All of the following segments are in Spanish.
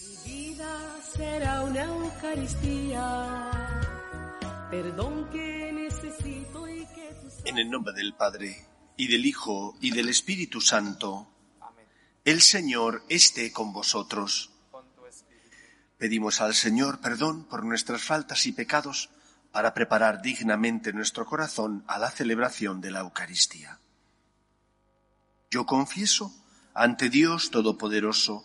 Mi vida será una Eucaristía, perdón que necesito y que tú En el nombre del Padre, y del Hijo, y del Espíritu Santo, el Señor esté con vosotros. Pedimos al Señor perdón por nuestras faltas y pecados para preparar dignamente nuestro corazón a la celebración de la Eucaristía. Yo confieso ante Dios Todopoderoso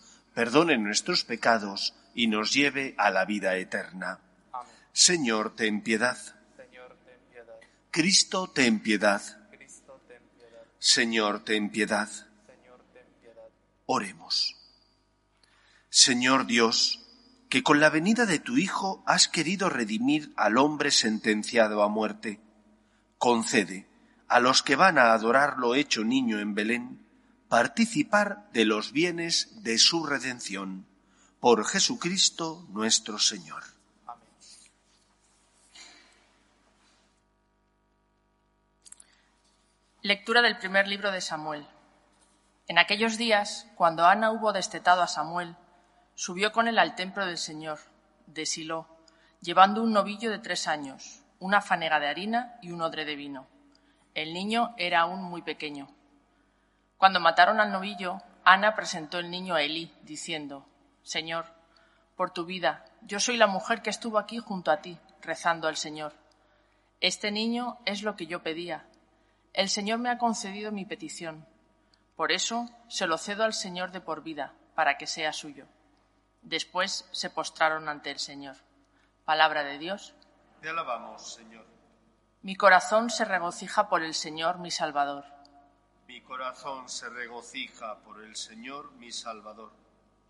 perdone nuestros pecados y nos lleve a la vida eterna. Señor, ten piedad. Señor, ten piedad. Cristo, ten piedad. Cristo, ten piedad. Señor, ten piedad. Señor, ten piedad. Oremos. Señor Dios, que con la venida de tu Hijo has querido redimir al hombre sentenciado a muerte, concede a los que van a adorarlo hecho niño en Belén participar de los bienes de su redención. Por Jesucristo nuestro Señor. Amén. Lectura del primer libro de Samuel. En aquellos días, cuando Ana hubo destetado a Samuel, subió con él al templo del Señor, de Silo, llevando un novillo de tres años, una fanega de harina y un odre de vino. El niño era aún muy pequeño. Cuando mataron al novillo, Ana presentó el niño a Elí, diciendo, Señor, por tu vida, yo soy la mujer que estuvo aquí junto a ti, rezando al Señor. Este niño es lo que yo pedía. El Señor me ha concedido mi petición. Por eso se lo cedo al Señor de por vida, para que sea suyo. Después se postraron ante el Señor. Palabra de Dios. Te alabamos, Señor. Mi corazón se regocija por el Señor mi Salvador. Mi corazón se regocija por el Señor, mi Salvador.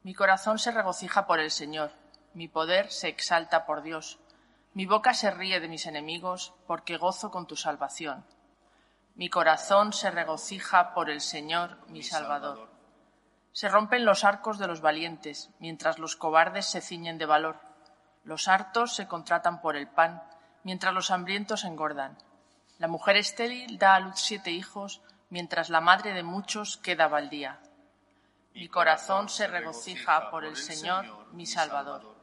Mi corazón se regocija por el Señor, mi poder se exalta por Dios, mi boca se ríe de mis enemigos, porque gozo con tu salvación. Mi corazón se regocija por el Señor, mi Salvador. Se rompen los arcos de los valientes, mientras los cobardes se ciñen de valor. Los hartos se contratan por el pan, mientras los hambrientos engordan. La mujer estéril da a luz siete hijos, mientras la madre de muchos queda baldía. Mi corazón se regocija por el Señor, mi Salvador.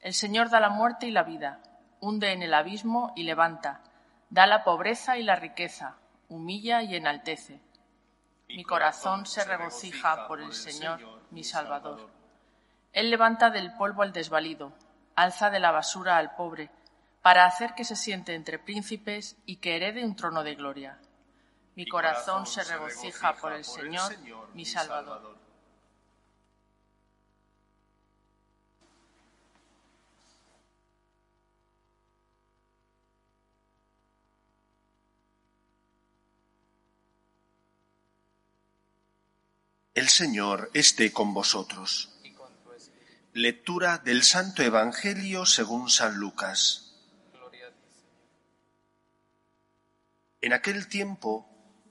El Señor da la muerte y la vida, hunde en el abismo y levanta, da la pobreza y la riqueza, humilla y enaltece. Mi corazón se regocija por el Señor, mi Salvador. Él levanta del polvo al desvalido, alza de la basura al pobre, para hacer que se siente entre príncipes y que herede un trono de gloria. Mi corazón se regocija por el Señor, mi Salvador. El Señor esté con vosotros. Lectura del Santo Evangelio según San Lucas. En aquel tiempo,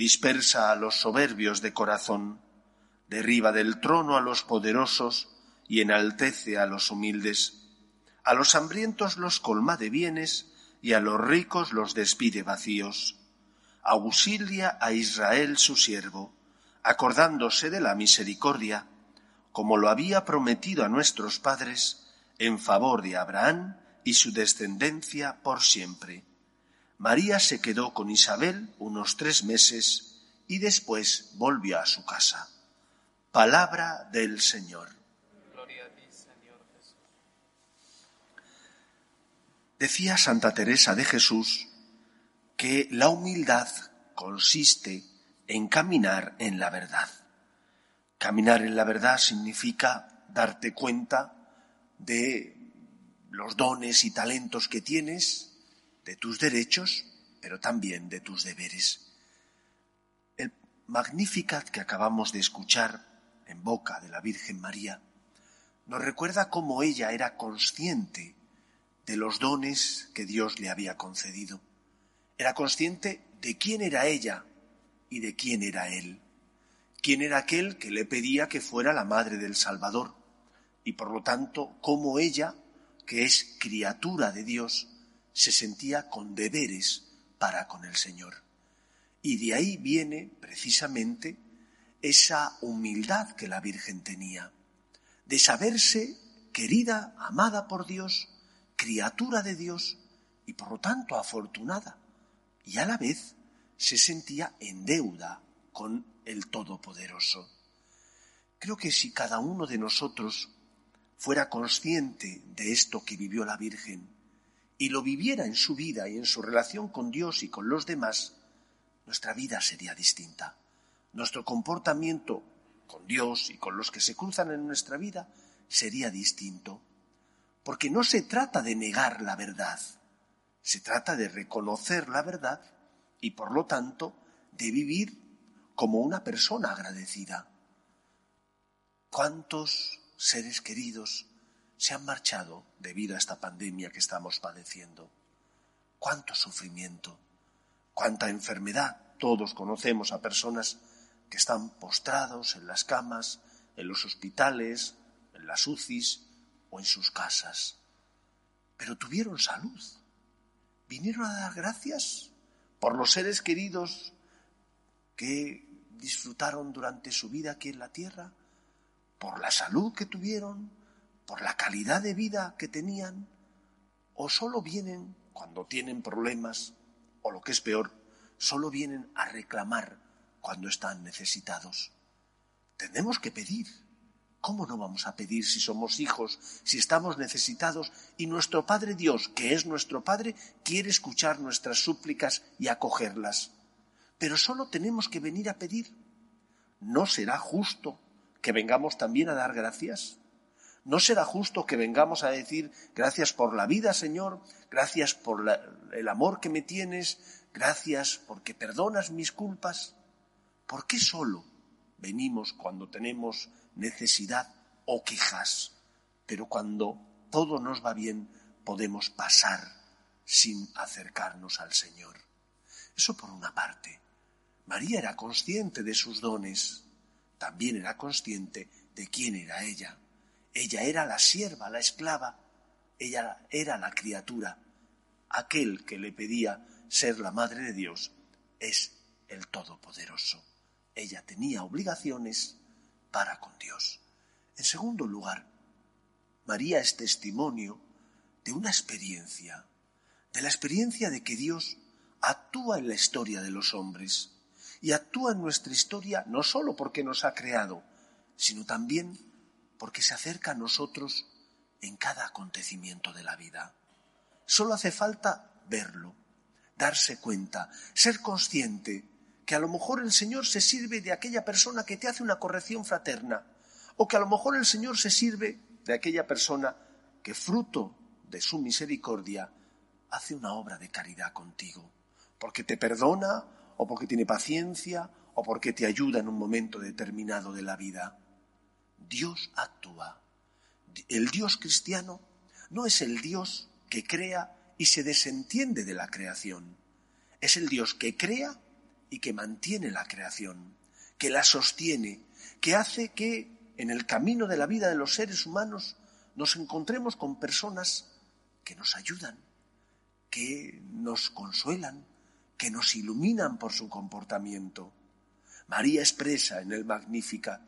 dispersa a los soberbios de corazón, derriba del trono a los poderosos y enaltece a los humildes. A los hambrientos los colma de bienes y a los ricos los despide vacíos. Auxilia a Israel su siervo, acordándose de la misericordia, como lo había prometido a nuestros padres, en favor de Abraham y su descendencia por siempre. María se quedó con Isabel unos tres meses y después volvió a su casa. Palabra del Señor. Gloria a ti, Señor Jesús. Decía Santa Teresa de Jesús que la humildad consiste en caminar en la verdad. Caminar en la verdad significa darte cuenta de los dones y talentos que tienes, de tus derechos, pero también de tus deberes. El Magnificat que acabamos de escuchar en boca de la Virgen María nos recuerda cómo ella era consciente de los dones que Dios le había concedido. Era consciente de quién era ella y de quién era él. Quién era aquel que le pedía que fuera la madre del Salvador y por lo tanto cómo ella, que es criatura de Dios, se sentía con deberes para con el Señor. Y de ahí viene precisamente esa humildad que la Virgen tenía, de saberse querida, amada por Dios, criatura de Dios y por lo tanto afortunada, y a la vez se sentía en deuda con el Todopoderoso. Creo que si cada uno de nosotros fuera consciente de esto que vivió la Virgen y lo viviera en su vida y en su relación con Dios y con los demás, nuestra vida sería distinta. Nuestro comportamiento con Dios y con los que se cruzan en nuestra vida sería distinto porque no se trata de negar la verdad, se trata de reconocer la verdad y por lo tanto de vivir como una persona agradecida. ¿Cuántos seres queridos se han marchado debido a esta pandemia que estamos padeciendo? ¿Cuánto sufrimiento? ¿Cuánta enfermedad? Todos conocemos a personas que están postrados en las camas, en los hospitales, en las UCIs, o en sus casas, pero tuvieron salud. Vinieron a dar gracias por los seres queridos que disfrutaron durante su vida aquí en la tierra, por la salud que tuvieron, por la calidad de vida que tenían, o solo vienen cuando tienen problemas, o lo que es peor, solo vienen a reclamar cuando están necesitados. Tenemos que pedir ¿Cómo no vamos a pedir si somos hijos, si estamos necesitados y nuestro Padre Dios, que es nuestro Padre, quiere escuchar nuestras súplicas y acogerlas? Pero solo tenemos que venir a pedir. ¿No será justo que vengamos también a dar gracias? ¿No será justo que vengamos a decir gracias por la vida, Señor, gracias por el amor que me tienes, gracias porque perdonas mis culpas? ¿Por qué solo venimos cuando tenemos necesidad o quejas, pero cuando todo nos va bien podemos pasar sin acercarnos al Señor. Eso por una parte. María era consciente de sus dones, también era consciente de quién era ella. Ella era la sierva, la esclava, ella era la criatura. Aquel que le pedía ser la madre de Dios es el Todopoderoso. Ella tenía obligaciones para con Dios. En segundo lugar, María es testimonio de una experiencia, de la experiencia de que Dios actúa en la historia de los hombres y actúa en nuestra historia no solo porque nos ha creado, sino también porque se acerca a nosotros en cada acontecimiento de la vida. Solo hace falta verlo, darse cuenta, ser consciente que a lo mejor el Señor se sirve de aquella persona que te hace una corrección fraterna, o que a lo mejor el Señor se sirve de aquella persona que fruto de su misericordia hace una obra de caridad contigo, porque te perdona o porque tiene paciencia o porque te ayuda en un momento determinado de la vida. Dios actúa. El Dios cristiano no es el Dios que crea y se desentiende de la creación. Es el Dios que crea y que mantiene la creación, que la sostiene, que hace que en el camino de la vida de los seres humanos nos encontremos con personas que nos ayudan, que nos consuelan, que nos iluminan por su comportamiento. María expresa en el Magnífica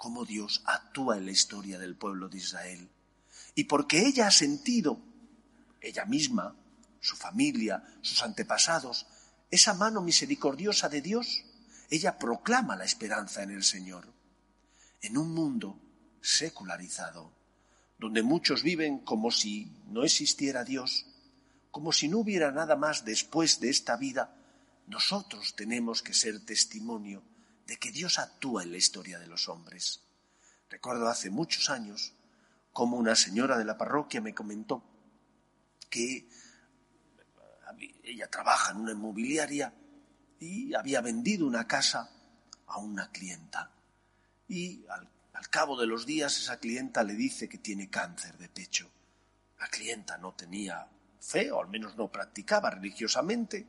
cómo Dios actúa en la historia del pueblo de Israel. Y porque ella ha sentido, ella misma, su familia, sus antepasados, esa mano misericordiosa de Dios, ella proclama la esperanza en el Señor. En un mundo secularizado, donde muchos viven como si no existiera Dios, como si no hubiera nada más después de esta vida, nosotros tenemos que ser testimonio de que Dios actúa en la historia de los hombres. Recuerdo hace muchos años como una señora de la parroquia me comentó que ella trabaja en una inmobiliaria y había vendido una casa a una clienta. Y al, al, cabo de los días esa clienta le dice que tiene cáncer de pecho. La clienta no tenía fe, o al menos no practicaba religiosamente,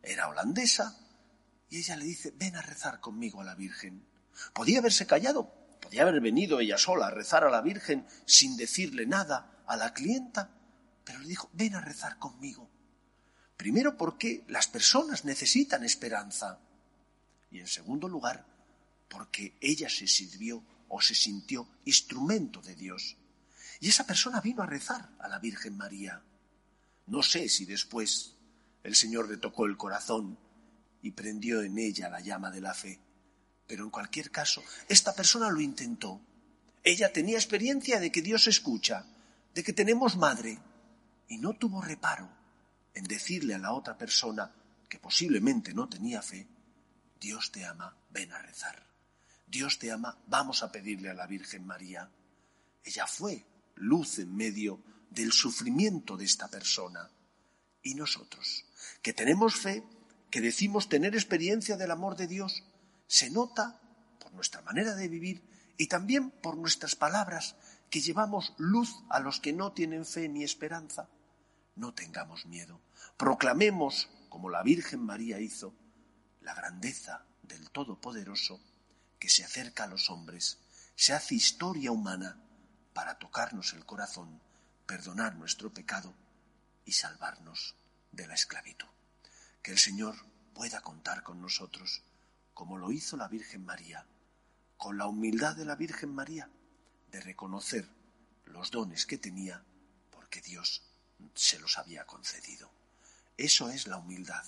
era holandesa, y ella le dice, ven a rezar conmigo a la Virgen. Podía haberse callado, podía haber venido ella sola a rezar a la Virgen sin decirle nada a la clienta, pero le dijo, ven a rezar conmigo. Primero porque las personas necesitan esperanza y en segundo lugar porque ella se sirvió o se sintió instrumento de Dios. Y esa persona vino a rezar a la Virgen María. No sé si después el Señor le tocó el corazón y prendió en ella la llama de la fe. Pero en cualquier caso, esta persona lo intentó. Ella tenía experiencia de que Dios escucha, de que tenemos madre, y no tuvo reparo en decirle a la otra persona que posiblemente no tenía fe, Dios te ama, ven a rezar. Dios te ama, vamos a pedirle a la Virgen María. Ella fue luz en medio del sufrimiento de esta persona. Y nosotros, que tenemos fe, que decimos tener experiencia del amor de Dios, se nota por nuestra manera de vivir y también por nuestras palabras, que llevamos luz a los que no tienen fe ni esperanza. No tengamos miedo. Proclamemos, como la Virgen María hizo, la grandeza del Todopoderoso que se acerca a los hombres, se hace historia humana para tocarnos el corazón perdonar nuestro pecado y salvarnos de la esclavitud. Que el Señor pueda contar con nosotros, como lo hizo la Virgen María, con la humildad de la Virgen María, de reconocer los dones que tenía, porque Dios se los había concedido. Eso es la humildad,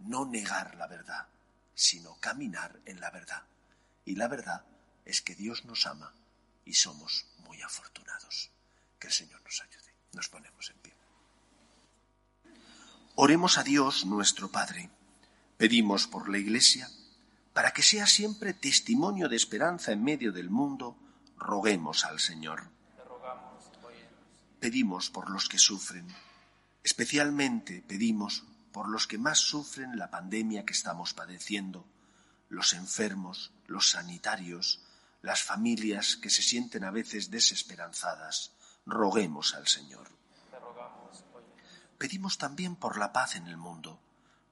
no negar la verdad, sino caminar en la verdad. Y la verdad es que Dios nos ama y somos muy afortunados. Que el Señor nos ayude. Nos ponemos en pie. Oremos a Dios nuestro Padre. Pedimos por la Iglesia, para que sea siempre testimonio de esperanza en medio del mundo, roguemos al Señor. Pedimos por los que sufren. Especialmente pedimos por los que más sufren la pandemia que estamos padeciendo, los enfermos, los sanitarios, las familias que se sienten a veces desesperanzadas, roguemos al Señor. Pedimos también por la paz en el mundo,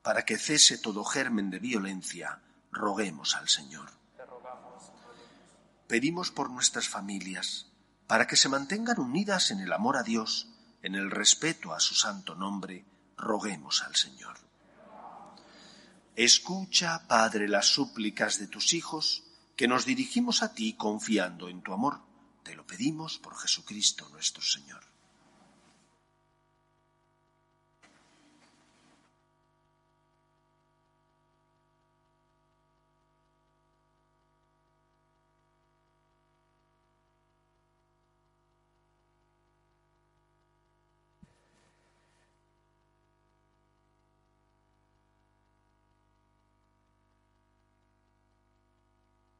para que cese todo germen de violencia, roguemos al Señor. Pedimos por nuestras familias, para que se mantengan unidas en el amor a Dios, en el respeto a su santo nombre, roguemos al Señor. Escucha, Padre, las súplicas de tus hijos, que nos dirigimos a ti confiando en tu amor. Te lo pedimos por Jesucristo nuestro Señor.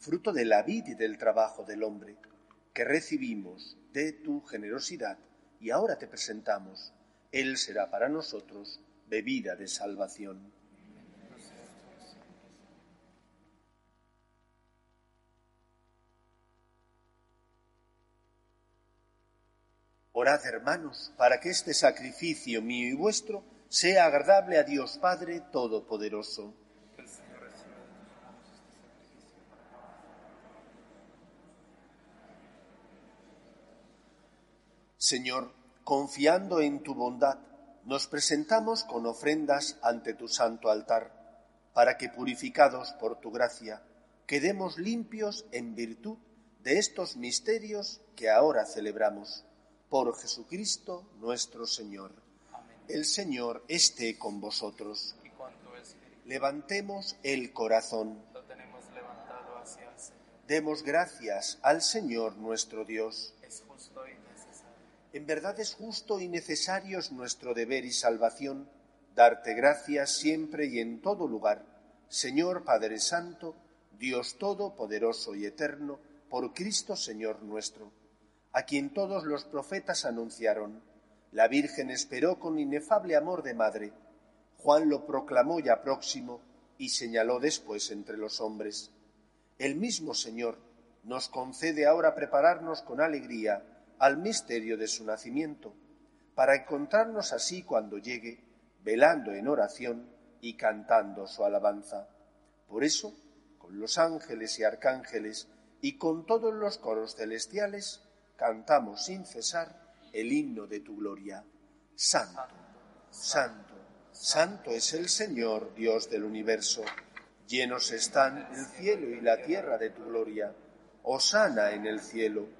fruto de la vid y del trabajo del hombre, que recibimos de tu generosidad y ahora te presentamos. Él será para nosotros bebida de salvación. Orad, hermanos, para que este sacrificio mío y vuestro sea agradable a Dios Padre Todopoderoso. Que el Señor reciba de tus manos este sacrificio para Señor, confiando en tu bondad, nos presentamos con ofrendas ante tu santo altar, para que purificados por tu gracia, quedemos limpios en virtud de estos misterios que ahora celebramos. Por Jesucristo nuestro Señor. El Señor esté con vosotros. Y Levantemos el corazón. lo tenemos levantado hacia el Señor, Demos gracias al Señor nuestro Dios. es justo y necesario. En verdad es justo y necesario es nuestro deber y salvación darte gracias siempre y en todo lugar, Señor Padre Santo, Dios Todopoderoso y Eterno, por Cristo Señor nuestro, a quien todos los profetas anunciaron. La Virgen esperó con inefable amor de madre. Juan lo proclamó ya próximo y señaló después entre los hombres. El mismo Señor nos concede ahora prepararnos con alegría al misterio de su nacimiento, para encontrarnos así cuando llegue, velando en oración y cantando su alabanza. Por eso, con los ángeles y arcángeles y con todos los coros celestiales, cantamos sin cesar el himno de tu gloria. Santo, santo, santo es el Señor, Dios del universo. Llenos están el cielo y la tierra de tu gloria. Osana en el cielo.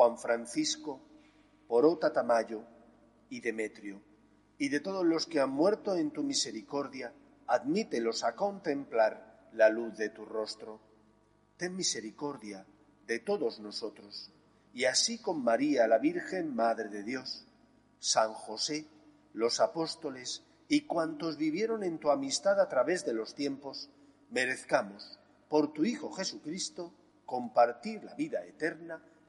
Juan Francisco, Porota Tamayo y Demetrio, y de todos los que han muerto en tu misericordia, admítelos a contemplar la luz de tu rostro. Ten misericordia de todos nosotros, y así con María, la Virgen Madre de Dios, San José, los apóstoles y cuantos vivieron en tu amistad a través de los tiempos, merezcamos, por tu Hijo Jesucristo, compartir la vida eterna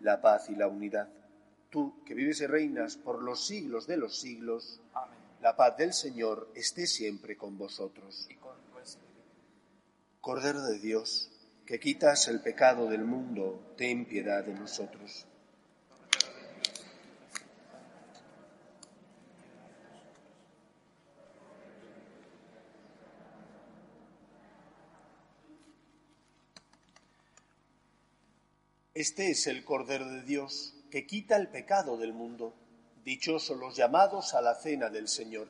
la paz y la unidad. Tú, que vives y reinas por los siglos de los siglos, Amén. la paz del Señor esté siempre con vosotros. Y con. Cordero de Dios, que quitas el pecado del mundo, ten piedad de nosotros. Este es el Cordero de Dios, que quita el pecado del mundo. Dichosos los llamados a la cena del Señor.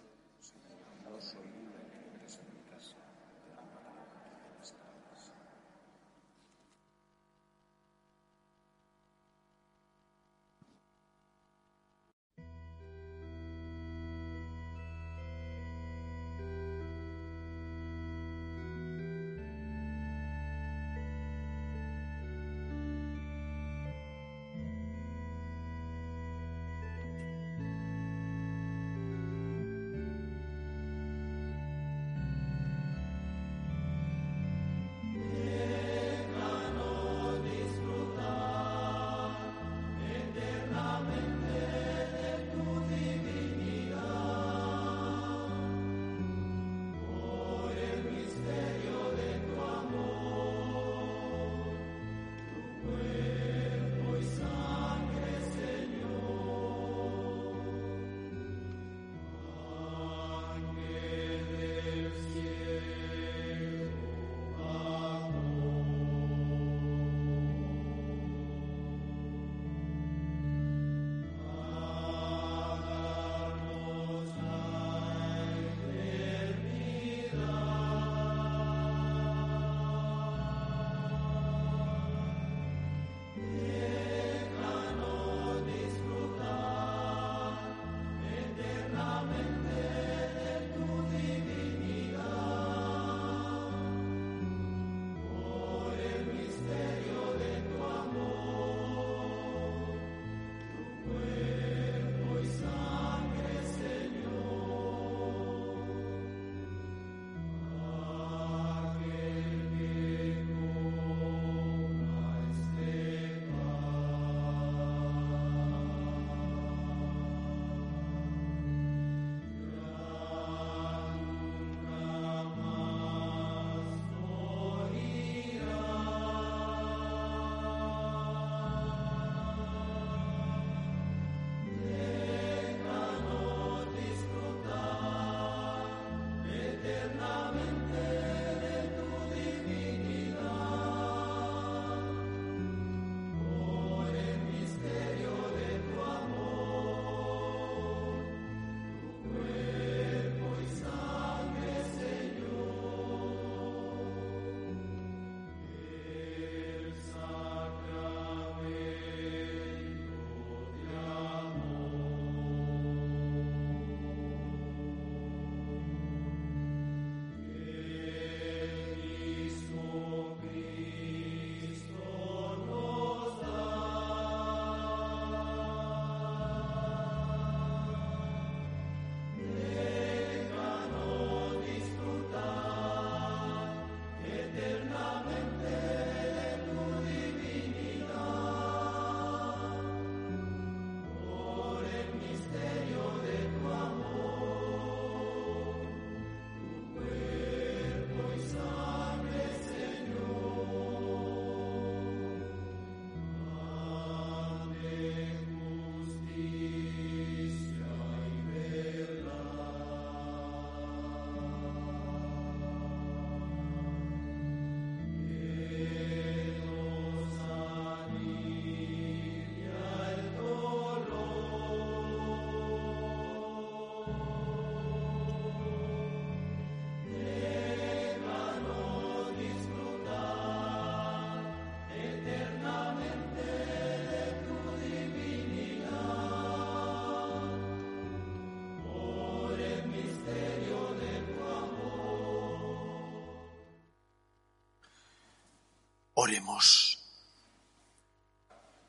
Oremos.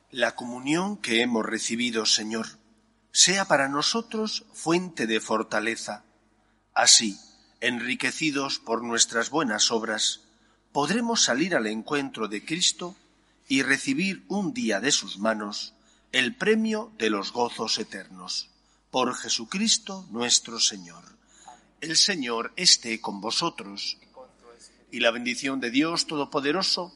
La comunión que hemos recibido, Señor, sea para nosotros fuente de fortaleza. Así, enriquecidos por nuestras buenas obras, podremos salir al encuentro de Cristo y recibir un día de sus manos el premio de los gozos eternos. Por Jesucristo nuestro Señor. El Señor esté con vosotros. Y la bendición de Dios Todopoderoso,